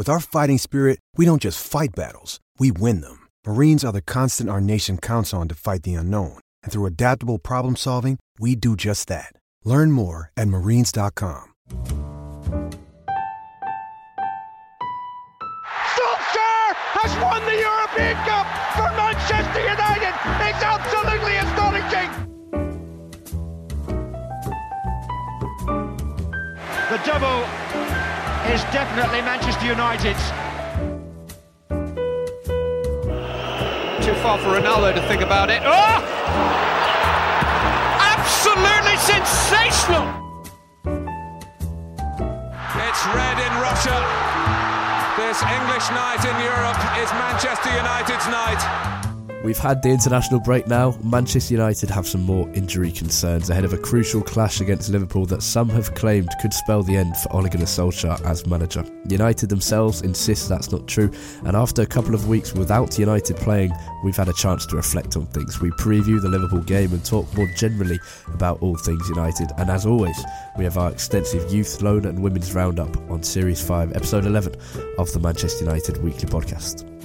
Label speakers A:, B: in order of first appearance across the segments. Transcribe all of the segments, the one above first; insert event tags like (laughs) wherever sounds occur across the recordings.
A: With our fighting spirit, we don't just fight battles, we win them. Marines are the constant our nation counts on to fight the unknown. And through adaptable problem solving, we do just that. Learn more at marines.com.
B: Solskjaer has won the European Cup for Manchester United. It's absolutely astonishing. The double is definitely Manchester United's.
C: Too far for Ronaldo to think about it. Oh!
B: Absolutely sensational.
C: It's red in Russia. This English night in Europe is Manchester United's night.
D: We've had the international break now. Manchester United have some more injury concerns ahead of a crucial clash against Liverpool that some have claimed could spell the end for Ole Gunnar Solskjaer as manager. United themselves insist that's not true, and after a couple of weeks without United playing, we've had a chance to reflect on things. We preview the Liverpool game and talk more generally about all things United, and as always, we have our extensive youth, loan, and women's roundup on Series 5, Episode 11 of the Manchester United Weekly Podcast.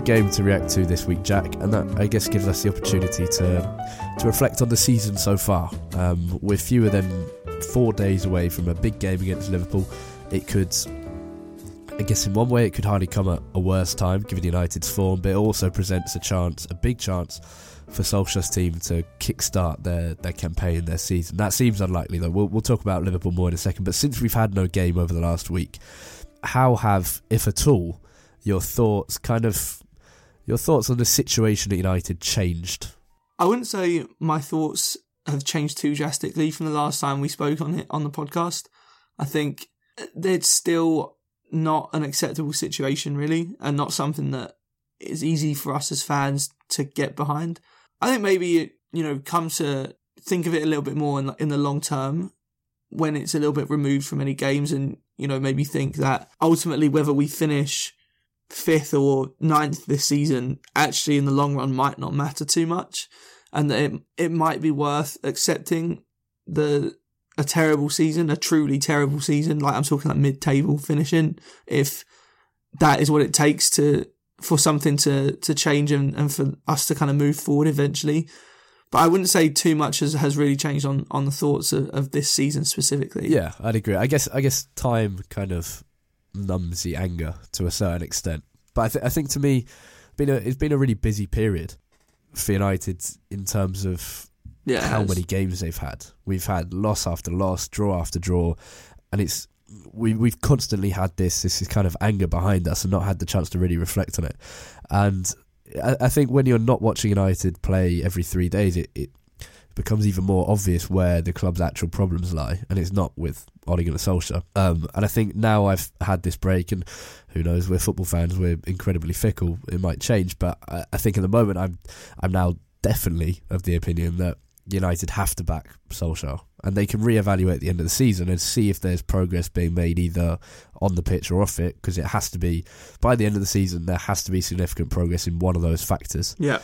D: Game to react to this week, Jack, and that I guess gives us the opportunity to to reflect on the season so far. Um, we're fewer than four days away from a big game against Liverpool. It could, I guess, in one way, it could hardly come at a worse time given United's form, but it also presents a chance, a big chance, for Solskjaer's team to kickstart their their campaign, their season. That seems unlikely, though. We'll, we'll talk about Liverpool more in a second. But since we've had no game over the last week, how have, if at all, your thoughts kind of your thoughts on the situation at United changed?
E: I wouldn't say my thoughts have changed too drastically from the last time we spoke on it on the podcast. I think it's still not an acceptable situation, really, and not something that is easy for us as fans to get behind. I think maybe you know, come to think of it a little bit more in, in the long term when it's a little bit removed from any games and, you know, maybe think that ultimately whether we finish fifth or ninth this season actually in the long run might not matter too much and that it, it might be worth accepting the a terrible season, a truly terrible season, like I'm talking like mid table finishing, if that is what it takes to for something to to change and, and for us to kind of move forward eventually. But I wouldn't say too much has, has really changed on, on the thoughts of, of this season specifically.
D: Yeah, I'd agree. I guess I guess time kind of numbs the anger to a certain extent. But I, th- I think to me, been a, it's been a really busy period for United in terms of
E: Yeah,
D: how many games they've had. We've had loss after loss, draw after draw, and it's we we've constantly had this this is kind of anger behind us and not had the chance to really reflect on it. And I, I think when you're not watching United play every three days, it, it becomes even more obvious where the club's actual problems lie, and it's not with Ole Gunnar Solskjaer. Um, and I think now I've had this break, and who knows, we're football fans, we're incredibly fickle. It might change, but I, I think at the moment I'm I'm now definitely of the opinion that United have to back Solskjaer, and they can reevaluate at the end of the season and see if there's progress being made either on the pitch or off it. Because it has to be by the end of the season, there has to be significant progress in one of those factors.
E: Yeah,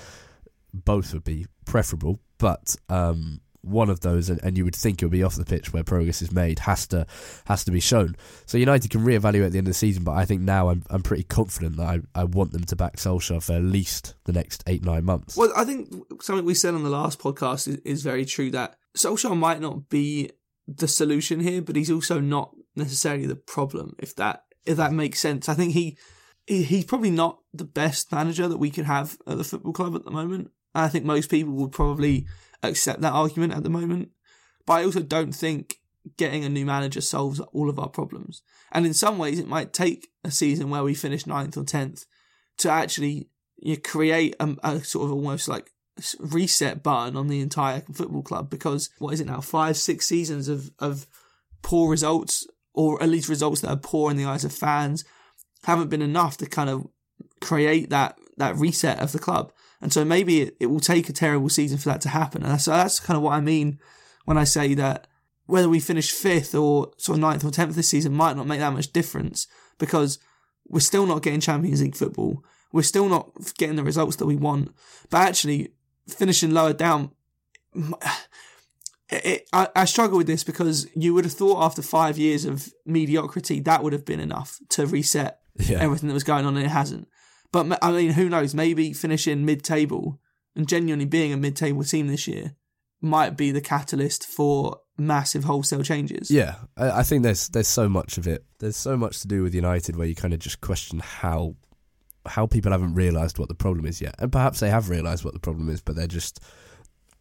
D: both would be preferable, but um, one of those, and, and, you would think it would be off the pitch where progress is made, has to has to be shown. So United can reevaluate at the end of the season, but I think now I'm I'm pretty confident that I, I want them to back Solskjaer for at least the next eight nine months.
E: Well, I think something we said on the last podcast is, is very true that Solskjaer might not be the solution here, but he's also not necessarily the problem. If that if that makes sense, I think he, he he's probably not the best manager that we could have at the football club at the moment. I think most people would probably accept that argument at the moment. But I also don't think getting a new manager solves all of our problems. And in some ways, it might take a season where we finish ninth or tenth to actually you know, create a, a, sort of almost like reset button on the entire football club. Because what is it now? Five, six seasons of of poor results, or at least results that are poor in the eyes of fans, haven't been enough to kind of create that that reset of the club. And so maybe it, it will take a terrible season for that to happen. And so that's kind of what I mean when I say that whether we finish fifth or sort of ninth or tenth this season might not make that much difference because we're still not getting Champions League football. We're still not getting the results that we want. But actually, finishing lower down, (sighs) it, I, I struggle with this because you would have thought after five years of mediocrity that would have been enough to reset yeah. everything that was going on, and it hasn't. But I mean, who knows? Maybe finishing mid-table and genuinely being a mid-table team this year might be the catalyst for massive wholesale changes.
D: Yeah, I think there's there's so much of it. There's so much to do with United where you kind of just question how how people haven't realised what the problem is yet, and perhaps they have realised what the problem is, but they're just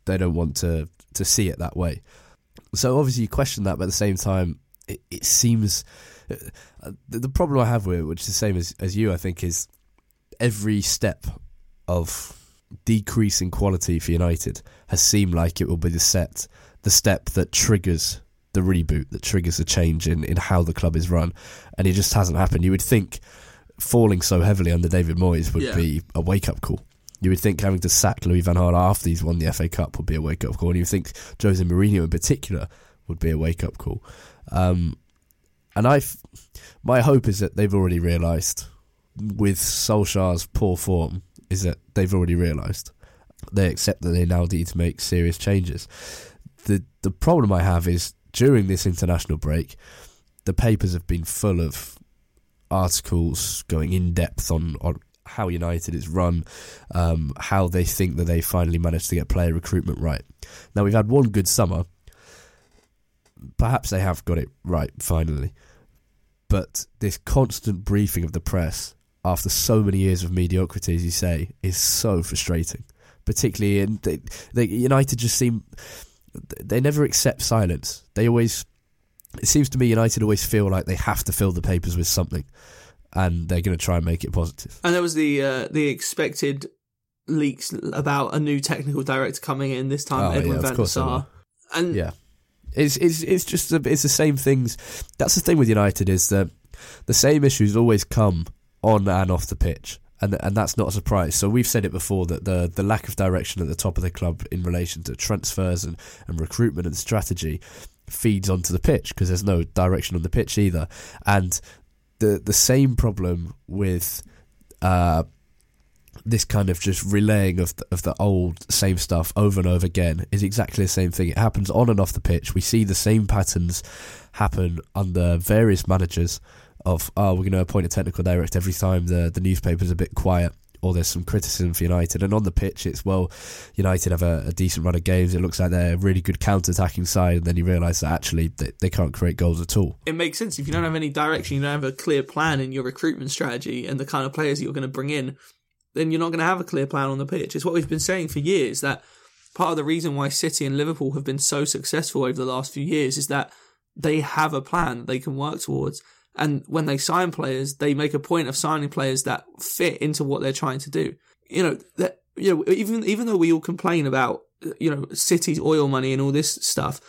D: they don't want to to see it that way. So obviously you question that, but at the same time, it, it seems uh, the, the problem I have with it, which is the same as as you, I think, is every step of decreasing quality for United has seemed like it will be the set, the step that triggers the reboot, that triggers a change in, in how the club is run, and it just hasn't happened. You would think falling so heavily under David Moyes would yeah. be a wake up call. You would think having to sack Louis Van Gaal after he's won the FA Cup would be a wake up call, and you think Jose Mourinho in particular would be a wake up call. Um, and I, my hope is that they've already realised with Solskjaer's poor form is that they've already realised. They accept that they now need to make serious changes. The the problem I have is during this international break, the papers have been full of articles going in depth on, on how United is run, um, how they think that they finally managed to get player recruitment right. Now we've had one good summer. Perhaps they have got it right finally. But this constant briefing of the press after so many years of mediocrity, as you say, is so frustrating. Particularly in United just seem they never accept silence. They always it seems to me United always feel like they have to fill the papers with something, and they're going to try and make it positive.
E: And there was the uh, the expected leaks about a new technical director coming in this time, oh, Edwin yeah, van der Sar. And
D: yeah, it's it's it's just it's the same things. That's the thing with United is that the same issues always come on and off the pitch. And, and that's not a surprise. So we've said it before that the the lack of direction at the top of the club in relation to transfers and, and recruitment and strategy feeds onto the pitch because there's no direction on the pitch either. And the the same problem with uh, this kind of just relaying of the, of the old same stuff over and over again is exactly the same thing. It happens on and off the pitch. We see the same patterns happen under various managers of oh we're going to appoint a technical director every time the the newspaper's a bit quiet or there's some criticism for United. And on the pitch, it's well, United have a, a decent run of games. It looks like they're a really good counter-attacking side, and then you realise that actually they, they can't create goals at all.
E: It makes sense if you don't have any direction, you don't have a clear plan in your recruitment strategy and the kind of players you're going to bring in. Then you're not going to have a clear plan on the pitch. It's what we've been saying for years that part of the reason why City and Liverpool have been so successful over the last few years is that they have a plan they can work towards and when they sign players, they make a point of signing players that fit into what they're trying to do. You know, that you know, even even though we all complain about you know, City's oil money and all this stuff,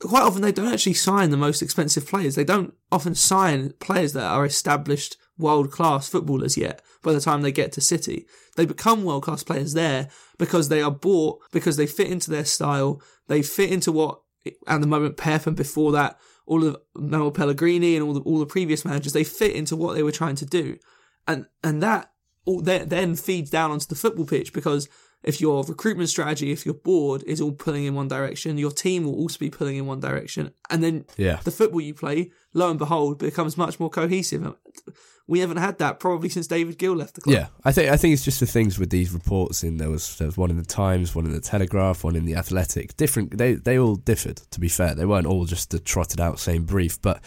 E: quite often they don't actually sign the most expensive players. They don't often sign players that are established world class footballers yet by the time they get to City. They become world class players there because they are bought, because they fit into their style, they fit into what, at the moment, Pep and before that, all of Manuel Pellegrini and all the, all the previous managers, they fit into what they were trying to do. And, and that all, then feeds down onto the football pitch because if your recruitment strategy, if your board is all pulling in one direction, your team will also be pulling in one direction. And then
D: yeah.
E: the football you play, lo and behold, becomes much more cohesive. We haven't had that probably since David Gill left the club.
D: Yeah, I think I think it's just the things with these reports. In there was there was one in the Times, one in the Telegraph, one in the Athletic. Different. They they all differed. To be fair, they weren't all just the trotted out same brief, but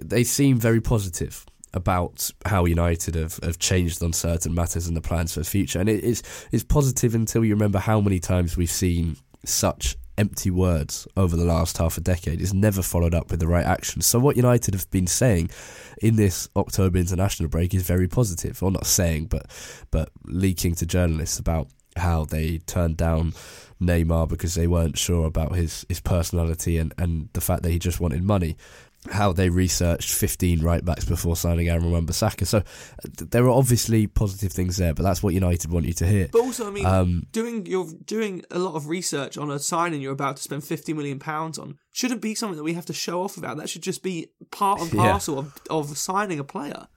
D: they seem very positive about how United have, have changed on certain matters and the plans for the future. And it is is positive until you remember how many times we've seen such empty words over the last half a decade. It's never followed up with the right action. So what United have been saying in this October international break is very positive. Or not saying, but but leaking to journalists about how they turned down Neymar because they weren't sure about his, his personality and, and the fact that he just wanted money how they researched 15 right backs before signing Aaron Wan-Bissaka. So there are obviously positive things there, but that's what United want you to hear.
E: But also, I mean, um, doing you're doing a lot of research on a signing you're about to spend 50 million pounds on shouldn't be something that we have to show off about. That should just be part and (laughs) parcel yeah. of, of signing a player.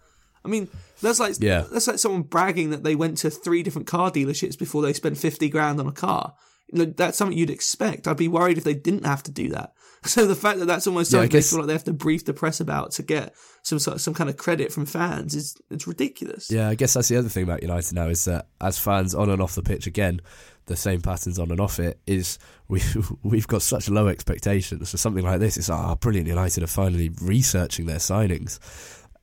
E: I mean, that's like yeah. that's like someone bragging that they went to three different car dealerships before they spent 50 grand on a car. You know, that's something you'd expect. I'd be worried if they didn't have to do that. (laughs) So the fact that that's almost something yeah, guess, they feel like they have to brief the press about to get some sort of, some kind of credit from fans is it's ridiculous.
D: Yeah, I guess that's the other thing about United now is that as fans on and off the pitch again, the same patterns on and off it is (laughs) we we've got such low expectations for something like this. It's ah oh, brilliant. United are finally researching their signings,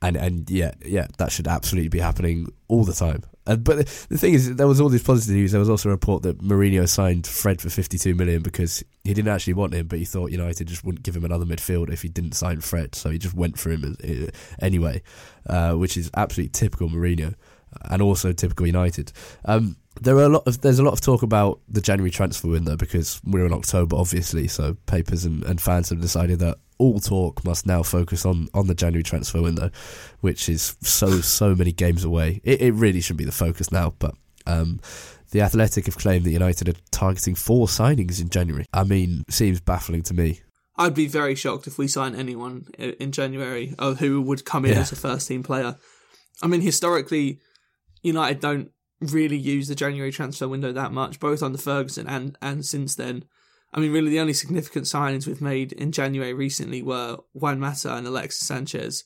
D: and and yeah yeah that should absolutely be happening all the time. Uh, but the thing is, there was all this positive news. There was also a report that Mourinho signed Fred for 52 million because he didn't actually want him, but he thought United just wouldn't give him another midfielder if he didn't sign Fred. So he just went for him uh, anyway, uh, which is absolutely typical Mourinho and also typical United. Um, there are a lot of there's a lot of talk about the January transfer window because we're in October, obviously. So papers and, and fans have decided that all talk must now focus on, on the January transfer window, which is so so many games away. It, it really should be the focus now, but um, the Athletic have claimed that United are targeting four signings in January. I mean, seems baffling to me.
E: I'd be very shocked if we sign anyone in January who would come in yeah. as a first team player. I mean, historically, United don't really use the January transfer window that much, both under Ferguson and and since then. I mean, really, the only significant signings we've made in January recently were Juan Mata and Alexis Sanchez.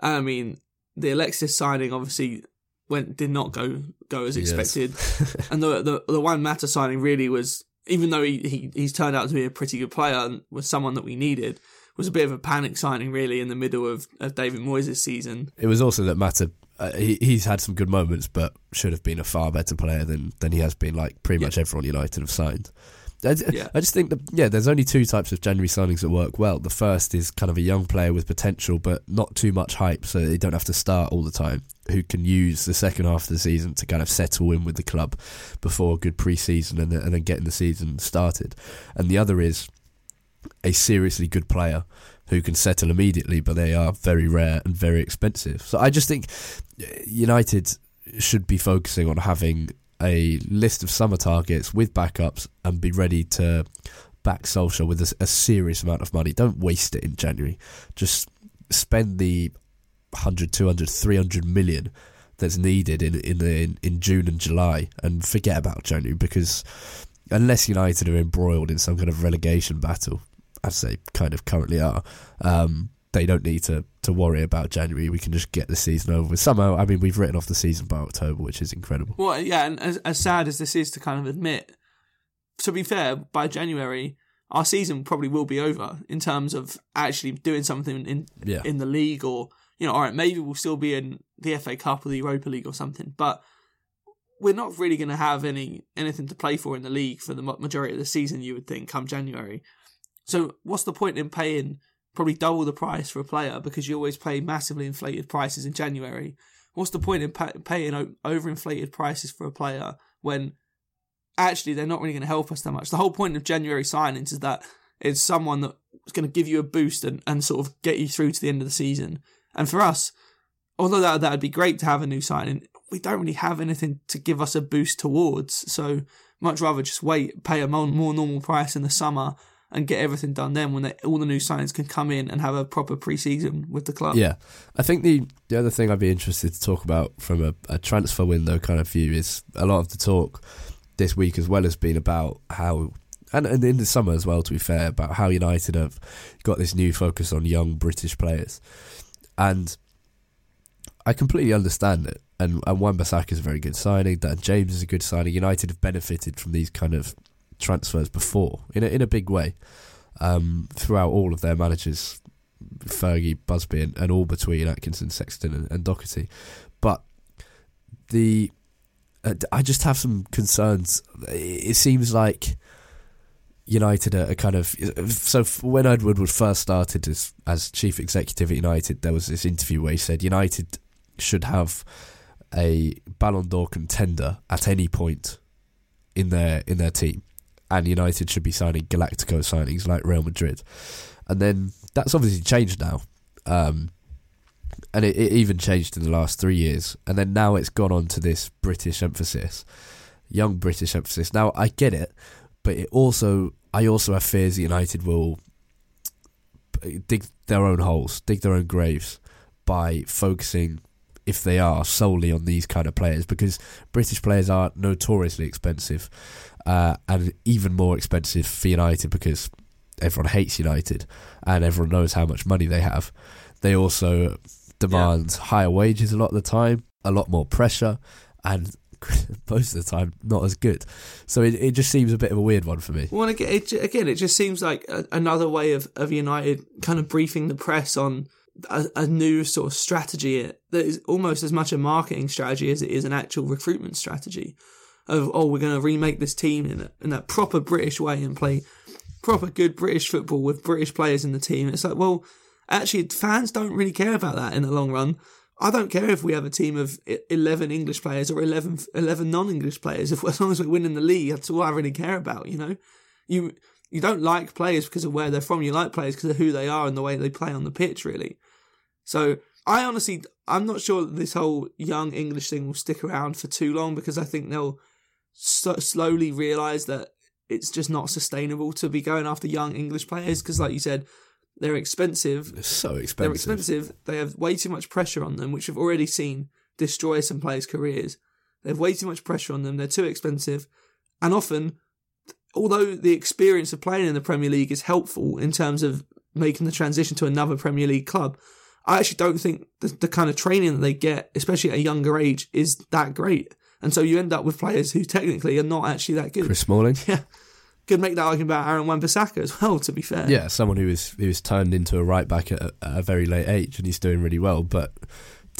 E: I mean, the Alexis signing obviously went did not go go as expected, yes. (laughs) and the, the the Juan Mata signing really was, even though he, he he's turned out to be a pretty good player and was someone that we needed, was a bit of a panic signing really in the middle of, of David Moyes' season.
D: It was also that Mata uh, he, he's had some good moments, but should have been a far better player than, than he has been. Like pretty much everyone United have signed. I, yeah. I just think that yeah, there's only two types of January signings that work well. The first is kind of a young player with potential, but not too much hype, so they don't have to start all the time. Who can use the second half of the season to kind of settle in with the club before a good pre-season and, and then getting the season started. And the other is a seriously good player who can settle immediately, but they are very rare and very expensive. So I just think uh, United should be focusing on having a list of summer targets with backups and be ready to back Solskjaer with a, a, serious amount of money. Don't waste it in January. Just spend the 100, 200, 300 million that's needed in in, in, in June and July and forget about January because unless United are embroiled in some kind of relegation battle, as they kind of currently are, um, they don't need to, to worry about January. We can just get the season over with. Somehow, I mean, we've written off the season by October, which is incredible.
E: Well, yeah, and as, as sad as this is to kind of admit, to be fair, by January, our season probably will be over in terms of actually doing something in
D: yeah.
E: in the league, or you know, all right, maybe we'll still be in the FA Cup or the Europa League or something, but we're not really going to have any anything to play for in the league for the majority of the season. You would think come January. So what's the point in paying? probably double the price for a player because you always pay massively inflated prices in January. What's the point in paying overinflated prices for a player when actually they're not really going to help us that much. The whole point of January signings is that it's someone that's going to give you a boost and, and sort of get you through to the end of the season. And for us, although that that would be great to have a new signing, we don't really have anything to give us a boost towards. So much rather just wait, pay a more, more normal price in the summer, and get everything done then when they, all the new signings can come in and have a proper pre-season with the club.
D: Yeah, I think the the other thing I'd be interested to talk about from a, a transfer window kind of view is a lot of the talk this week as well has been about how and, and in the summer as well to be fair about how United have got this new focus on young British players. And I completely understand it. And and Wan-Bissaka is a very good signing. Dan James is a good signing. United have benefited from these kind of transfers before in a, in a big way um, throughout all of their managers Fergie, Busby, and, and all between Atkinson, Sexton, and, and Docherty. But the uh, I just have some concerns. It seems like United are, are kind of so. When Edward Woodward first started as as chief executive at United, there was this interview where he said United should have a Ballon d'Or contender at any point in their in their team and United should be signing Galactico signings like Real Madrid. And then that's obviously changed now. Um, and it, it, even changed in the last three years. And then now it's gone on to this British emphasis, young British emphasis. Now, I get it, but it also, I also have fears that United will dig their own holes, dig their own graves by focusing if they are solely on these kind of players because British players are notoriously expensive uh, and even more expensive for United because everyone hates United and everyone knows how much money they have. They also demand yeah. higher wages a lot of the time, a lot more pressure, and (laughs) most of the time not as good. So it, it just seems a bit of a weird one for me.
E: Well, again, it, again, it just seems like a, another way of, of United kind of briefing the press on a, a, new sort of strategy that is almost as much a marketing strategy as it is an actual recruitment strategy of oh we're going to remake this team in a, in that proper British way and play proper good British football with British players in the team. It's like well, actually fans don't really care about that in the long run. I don't care if we have a team of 11 English players or 11, 11 non-English players. If (laughs) as long as we're winning the league, that's all I really care about. You know, you you don't like players because of where they're from. You like players because of who they are and the way they play on the pitch. Really. So I honestly, I'm not sure that this whole young English thing will stick around for too long because I think they'll so slowly realize that it's just not sustainable to be going after young English players because, like you said, they're expensive.
D: They're so expensive.
E: They're expensive. They have way too much pressure on them, which we've already seen destroy some players' careers. They have way too much pressure on them. They're too expensive, and often, although the experience of playing in the Premier League is helpful in terms of making the transition to another Premier League club, I actually don't think the, the kind of training that they get, especially at a younger age, is that great. And so you end up with players who technically are not actually that good.
D: Chris Smalling. (laughs)
E: Yeah. Could make that argument about Aaron Wan-Bissaka as well, to be fair.
D: Yeah, someone who was who was turned into a right back at a, at a very late age and he's doing really well, but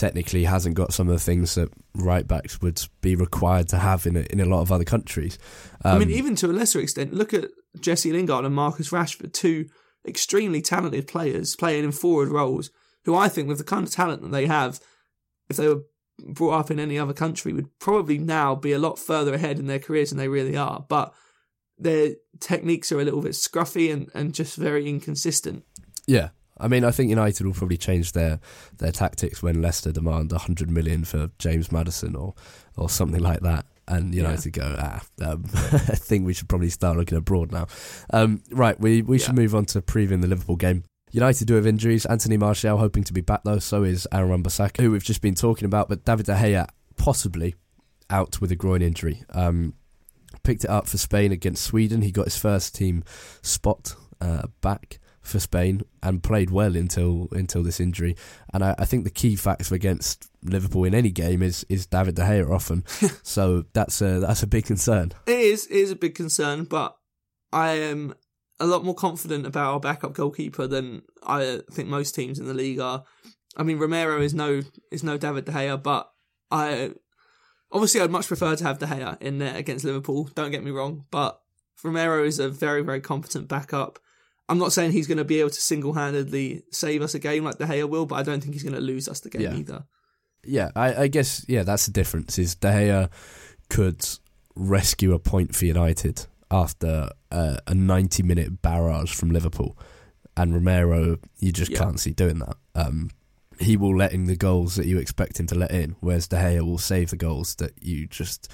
D: technically hasn't got some of the things that right backs would be required to have in a, in a lot of other countries.
E: Um, I mean, um, even to a lesser extent, look at Jesse Lingard and Marcus Rashford, two extremely talented players playing in forward roles, who I think, with the kind of talent that they have, if they were brought up in any other country would probably now be a lot further ahead in their careers than they really are. But their techniques are a little bit scruffy and, and just very inconsistent.
D: Yeah. I mean, I think United will probably change their, their tactics when Leicester demand 100 million for James Maddison or, or something like that. And United yeah. go, ah, um, (laughs) I think we should probably start looking abroad now. Um, right, we, we should move on to previewing the Liverpool game. United do have injuries. Anthony Martial hoping to be back though. So is Aaron Wan-Bissaka, who we've just been talking about. But David De Gea possibly out with a groin injury. Um, picked it up for Spain against Sweden. He got his first team spot uh, back for Spain and played well until until this injury. And I, I, think the key factor against Liverpool in any game is is David De Gea often. (laughs) so that's a that's a big concern.
E: It is it is a big concern, but I am a lot more confident about our backup goalkeeper than I think most teams in the league are. I mean, Romero is no is no David De Gea, but I obviously I'd much prefer to have De Gea in there against Liverpool. Don't get me wrong, but Romero is a very very competent backup. I'm not saying he's going to be able to single handedly save us a game like De Gea will, but I don't think he's going to lose us the game
D: yeah.
E: either.
D: Yeah, I, I, guess yeah that's the difference. Is De Gea could rescue a point for United after a, a 90 minute barrage from Liverpool. And Romero, you just
E: Yeah.
D: can't see doing that. Um, he will let in the goals that you expect him to let in, whereas De Gea will save the goals that you just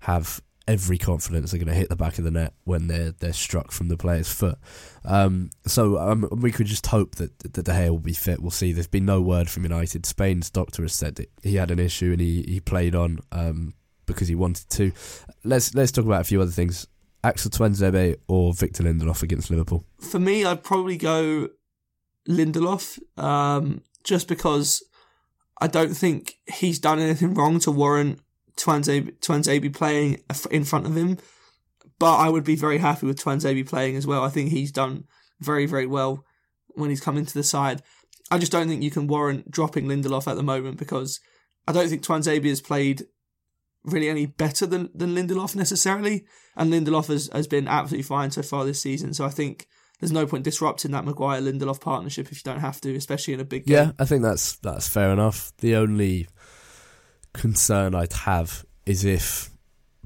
D: have every confidence they're going to hit the back of the net when they're they're struck from the player's foot. Um, so um, we could just hope that that De Gea will be fit. We'll see. There's been no word from United. Spain's doctor has said he had an issue and he, he played on um, because he wanted to. Let's let's talk about a few other things. Axel Tuanzebe or Victor Lindelof against Liverpool.
E: For me, I'd probably go Lindelof, um, just because I don't think he's done anything wrong to warrant Tuanzebe, playing in front of him. But I would be very happy with Tuanzebe playing as well. I think he's done very, very well when he's come into the side. I just don't think you can warrant dropping Lindelof at the moment because I don't think Tuanzebe has played really any better than, than Lindelof necessarily. And Lindelof has, has been absolutely fine so far this season. So I think there's no point disrupting that Maguire Lindelof partnership if you don't have to, especially in a big game.
D: Yeah, I think that's that's fair enough. The only concern I'd have is if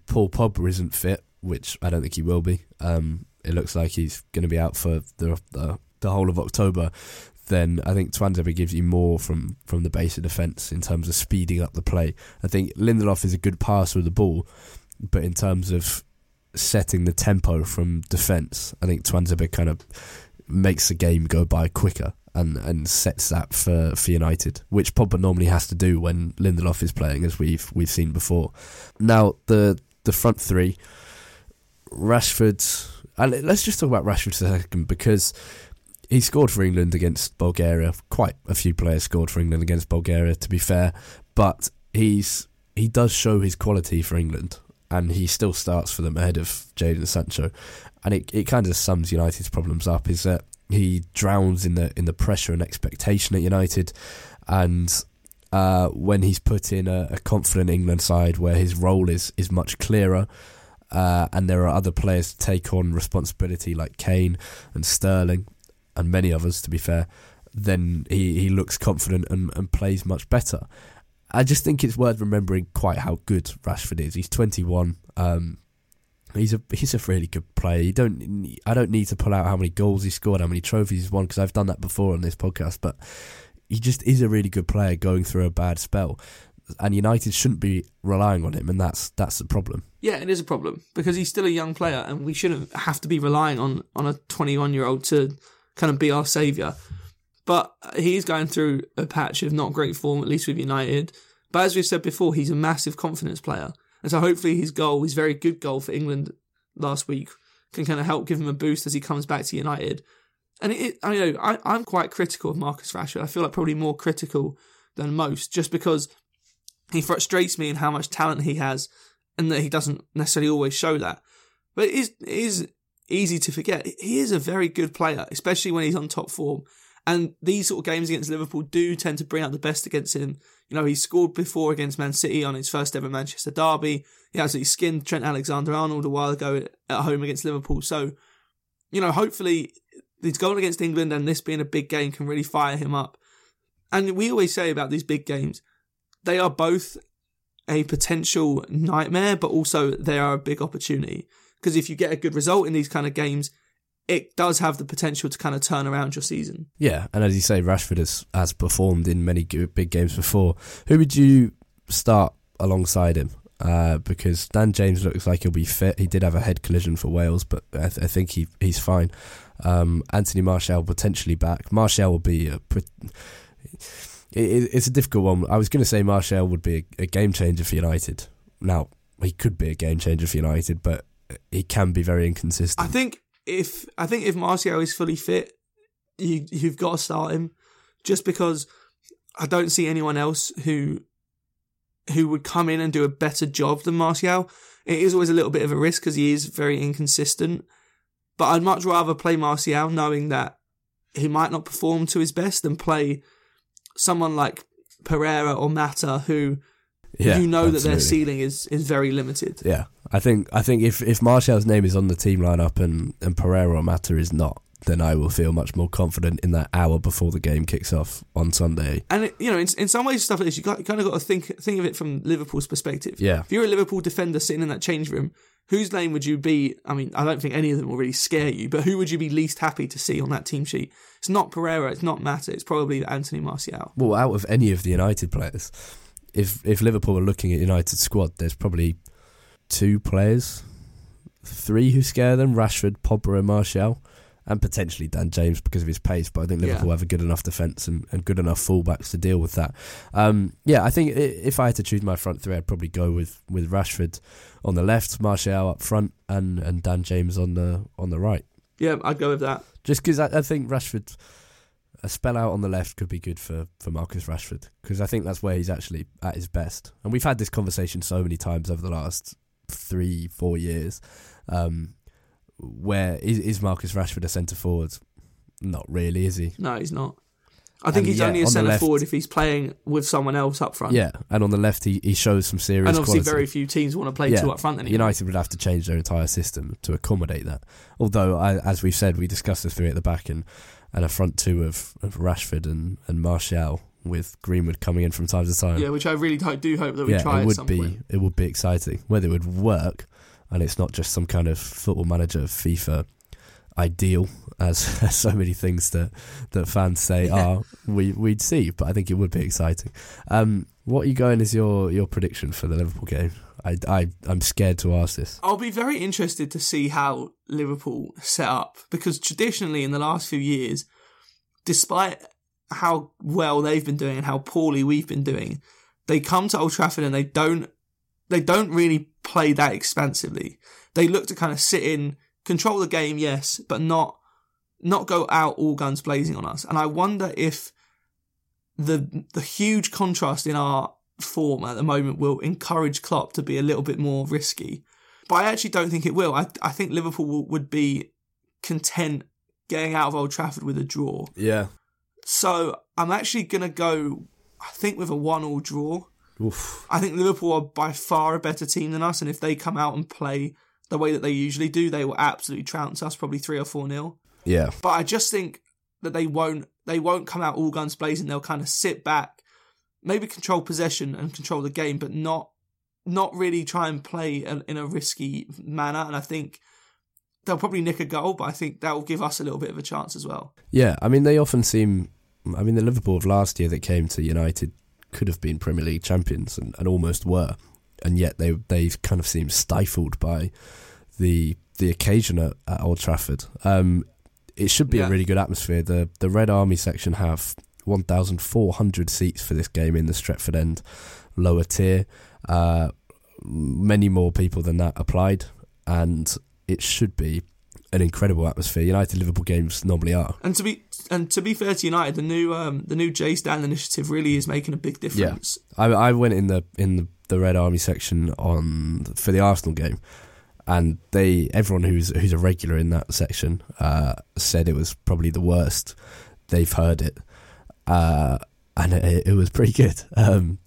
D: Paul Pogba isn't fit, which I don't think he will be. Um, it looks like he's going to be out for the, the the whole of October. Then I think Tuanzebe gives you more from, from the base of defence in terms of speeding up the play. I think Lindelof is a good passer of the ball, but in terms of setting the tempo from defence, I think Tuanzebe kind of makes the game go by quicker and, and sets that for, for United, which Pogba normally has to do when Lindelof is playing, as we've we've seen before. Now the the front three, Rashford. And let's just talk about Rashford for a second because he scored for England against Bulgaria. Quite a few players scored for England against Bulgaria, to be fair, but he's he does show his quality for England, and he still starts for them ahead of Jadon Sancho, and it it kind of sums United's problems up. Is that he drowns in the in the pressure and expectation at United, and uh, when he's put in a, a confident England side where his role is is much clearer. Uh, and there are other players to take on responsibility like Kane and Sterling and many others, to be fair, then he, he looks confident and, and plays much better. I just think it's worth remembering quite how good Rashford is. He's 21. Um, he's a he's a really good player. You don't I don't need to pull out how many goals he scored, how many trophies he's won because I've done that before on this podcast. But he just is a really good player going through a bad spell, and United shouldn't be relying on him, and that's that's the problem.
E: Yeah, it is a problem because he's still a young player, and we shouldn't have to be relying on on a 21 year old to kind of be our saviour. But he's going through a patch of not great form, at least with United. But as we've said before, he's a massive confidence player. And so hopefully his goal, his very good goal for England last week, can kind of help give him a boost as he comes back to United. And it, I know I, I'm quite critical of Marcus Rashford. I feel like probably more critical than most, just because he frustrates me in how much talent he has, and that he doesn't necessarily always show that. But it is, it is easy to forget. He is a very good player, especially when he's on top form. And these sort of games against Liverpool do tend to bring out the best against him. You know, he scored before against Man City on his first ever Manchester derby. He absolutely skinned Trent Alexander Arnold a while ago at home against Liverpool. So, you know, hopefully his goal against England and this being a big game can really fire him up. And we always say about these big games, they are both a potential nightmare, but also they are a big opportunity. Because if you get a good result in these kind of games, it does have the potential to kind of turn around your season.
D: Yeah, and as you say, Rashford has, has performed in many big games before. Who would you start alongside him? Uh, because Dan James looks like he'll be fit. He did have a head collision for Wales, but I, th- I think he he's fine. Um, Anthony Martial potentially back. Martial will be a. Pre- it, it's a difficult one. I was going to say Martial would be a, a game changer for United. Now he could be a game changer for United, but he can be very inconsistent.
E: I think if I think if Martial is fully fit, you you've got to start him, just because I don't see anyone else who who would come in and do a better job than Martial. It is always a little bit of a risk because he is very inconsistent. But I'd much rather play Martial knowing that he might not perform to his best than play someone like Pereira or Mata who
D: yeah,
E: you know that their ceiling is, is very limited.
D: Yeah, I think I think if if Martial's name is on the team lineup and and Pereira or Mata is not, then I will feel much more confident in that hour before the game kicks off on Sunday.
E: And it, you know, in, in some ways, stuff like this, you, got, you kind of got to think think of it from Liverpool's perspective.
D: Yeah.
E: If you're a Liverpool defender sitting in that change room, whose name would you be? I mean, I don't think any of them will really scare you, but who would you be least happy to see on that team sheet? It's not Pereira, it's not Mata, it's probably Anthony Martial.
D: Well, out of any of the United players, if if Liverpool are looking at United squad, there's probably two players, three who scare them: Rashford, Pogba, and Martial, and potentially Dan James because of his pace. But I think Liverpool
E: Yeah.
D: have a good enough defence and, and good enough fullbacks to deal with that. Um, yeah, I think if I had to choose my front three, I'd probably go with, with Rashford on the left, Martial up front, and, and Dan James on the on the right.
E: Yeah, I'd go with that.
D: Just because I, I think Rashford, a spell out on the left could be good for, for Marcus Rashford because I think that's where he's actually at his best. And we've had this conversation so many times over the last three, four years. Um, where is, is Marcus Rashford a centre forward? Not really, is he?
E: No, he's not. I think
D: And
E: he's
D: yeah,
E: only a
D: on
E: centre
D: left-
E: forward if he's playing with someone else up front.
D: Yeah, and on the left he, he shows some serious
E: and obviously,
D: quality.
E: very few teams want to play two up front anymore.
D: United would have to change their entire system to accommodate that. Although, I, as we've said, we discussed the three at the back and, and a front two of, of Rashford and, and Martial with Greenwood coming in from time to time.
E: Yeah, which I really do, hope that we
D: yeah,
E: try
D: it would be
E: point.
D: it would be exciting whether it would work, and it's not just some kind of football manager FIFA ideal (laughs) as, so many things that that fans say are we we'd see, but I think it would be exciting. Um, what are you going as your your prediction for the Liverpool game? I I I'm scared to ask this.
E: I'll be very interested to see how Liverpool set up because traditionally in the last few years, despite how well they've been doing and how poorly we've been doing, they come to Old Trafford and they don't they don't really play that expansively. They look to kind of sit in, control the game, yes, but not not go out all guns blazing on us. And I wonder if the the huge contrast in our form at the moment will encourage Klopp to be a little bit more risky. But I actually don't think it will. I I think Liverpool will, would be content getting out of Old Trafford with a draw.
D: Yeah.
E: So I'm actually gonna go. I think with a one-all draw.
D: Oof.
E: I think Liverpool are by far a better team than us, and if they come out and play the way that they usually do, they will absolutely trounce us, probably three or four nil.
D: Yeah.
E: But I just think that they won't they won't come out all guns blazing. They'll kind of sit back, maybe control possession and control the game, but not not really try and play in in a risky manner. And I think they'll probably nick a goal, but I think that will give us a little bit of a chance as well.
D: Yeah, I mean they often seem. I mean the Liverpool of last year that came to United could have been Premier League champions and, and almost were, and yet they they kind of seem stifled by the the occasion at, at Old Trafford. Um, it should be
E: Yeah.
D: a really good atmosphere. The the Red Army section have 1,400 seats for this game in the Stretford End lower tier. Uh, many more people than that applied, and it should be an incredible atmosphere. United Liverpool games normally are.
E: And to be and to be fair to United, the new um, the new J Stand initiative really is making a big difference.
D: I I went in the in the, the Red Army section on for the Arsenal game, and they everyone who's who's a regular in that section uh, said it was probably the worst they've heard it, uh, and it, it was pretty good. Um,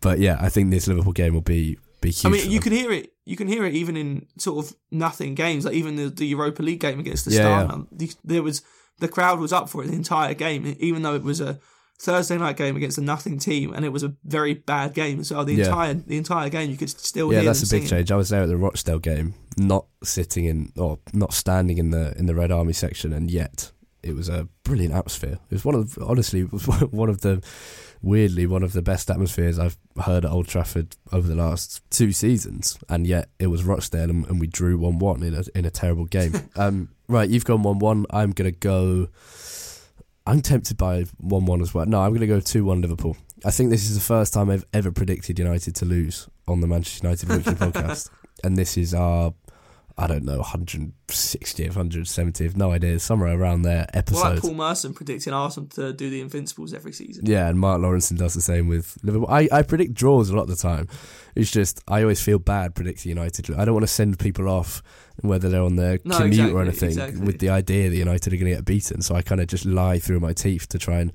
D: but yeah, I think this Liverpool game will be be huge.
E: I mean, you
D: them.
E: can hear it. You can hear it even in sort of nothing games, like even the, the Europa League game against the
D: Yeah,
E: Star.
D: yeah.
E: There was the crowd was up for it the entire game, even though it was a Thursday night game against a nothing team, and it was a very bad game. So the
D: Yeah.
E: entire the entire game, you could still
D: yeah, that's a big
E: singing.
D: change. I was there at the Rochdale game, not sitting in or not standing in the in the Red Army section, and yet it was a brilliant atmosphere. It was one of the, honestly (laughs) one of the weirdly one of the best atmospheres I've heard at Old Trafford over the last two seasons, and yet it was Rochdale, and, and we drew one one in a in a terrible game. (laughs) um, right, you've gone one one. I'm gonna go. I'm tempted by one one as well. No, I'm gonna go two one Liverpool. I think this is the first time I've ever predicted United to lose on the Manchester United Weekly (laughs) podcast, and this is our. I don't know, 160th, 170th, no idea, somewhere around there
E: Well,
D: episode.
E: like Paul Merson predicting Arsenal to do the Invincibles every season.
D: Yeah, and Mark Lawrenson does the same with Liverpool. I, I predict draws a lot of the time. It's just I always feel bad predicting United. I don't want to send people off whether they're on their
E: No,
D: commute
E: exactly,
D: or anything
E: exactly.
D: with the idea that United are going to get beaten. So I kind of just lie through my teeth to try and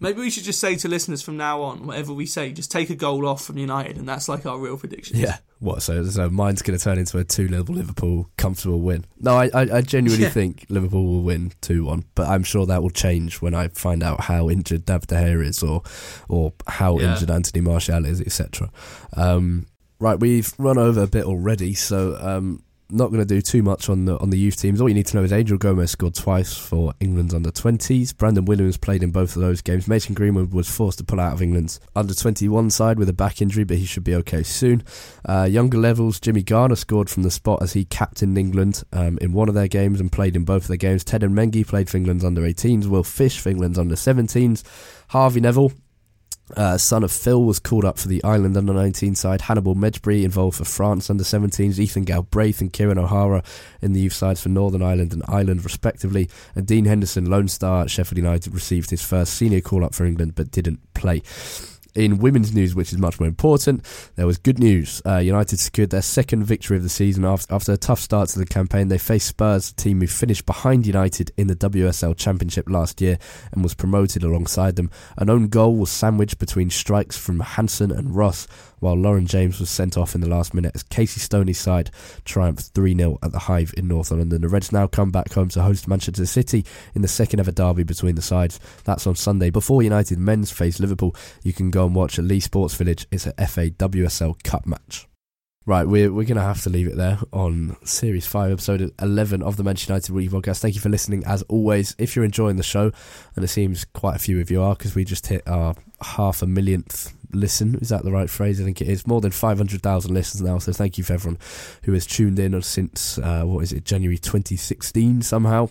E: Maybe we should just say to listeners from now on, whatever we say, just take a goal off from United, and that's like our real prediction.
D: yeah. What? So so mine's going to turn into a two 0 Liverpool comfortable win. No, I, I, I genuinely
E: Yeah.
D: think Liverpool will win two one, but I'm sure that will change when I find out how injured David De Gea is, or or how
E: Yeah.
D: injured Anthony Martial is, etc. Um, right, we've run over a bit already, so um, not going to do too much on the on the youth teams. All you need to know is Angel Gomes scored twice for England's under 20s. Brandon Williams played in both of those games. Mason Greenwood was forced to pull out of England's under 21 side with a back injury, but he should be okay soon. Uh, younger levels, Jimmy Garner scored from the spot as he captained England um, in one of their games and played in both of their games. Teden Mengi played for England's under 18s. Will Fish for England's under 17s. Harvey Neville uh, son of Phil was called up for the Ireland under 19 side. Hannibal Mejbri involved for France under 17s. Ethan Galbraith and Kieran O'Hara in the youth sides for Northern Ireland and Ireland, respectively. And Dean Henderson, Loan Star at Sheffield United, received his first senior call up for England but didn't play. In women's news, which is much more important, there was good news. Uh, United secured their second victory of the season after, after a tough start to the campaign. They faced Spurs, a team who finished behind United in the WSL Championship last year and was promoted alongside them. An own goal was sandwiched between strikes from Hanson and Ross, while Lauren James was sent off in the last minute as Casey Stoney's side triumphed 3 0 at the Hive in North London. The Reds now come back home to host Manchester City in the second ever derby between the sides. That's on Sunday. Before United men's face Liverpool, you can go and watch at Leigh Sports Village. It's a FA WSL Cup match. Right, we're we're gonna have to leave it there on Series Five, Episode Eleven of the Manchester United Weekly Podcast. Thank you for listening, as always. If you're enjoying the show, and it seems quite a few of you are, because we just hit our half a millionth listen. Is that the right phrase? I think it is. More than five hundred thousand listens now. So thank you for everyone who has tuned in since uh, what is it, January 2016 somehow.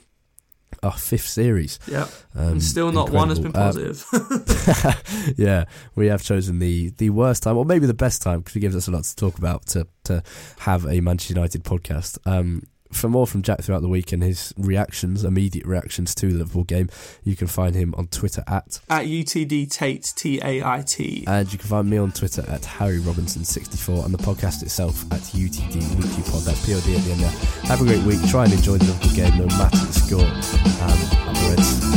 D: Our fifth series.
E: Yeah.
D: Um,
E: and still not one has been
D: incredible. Uh,
E: positive. (laughs)
D: yeah, we have chosen the the worst time, or maybe the best time, because it gives us a lot to talk about to to have a Manchester United podcast. Um, for more from Jack throughout the week and his reactions, immediate reactions to the Liverpool game, you can find him on Twitter at,
E: At UTD Tait, T A I T.
D: and you can find me on Twitter at Harry Robinson64, and the podcast itself at UTD Weekly Pod, that POD at the end there. Have a great week. Try and enjoy the Liverpool game, no matter the score. Um, up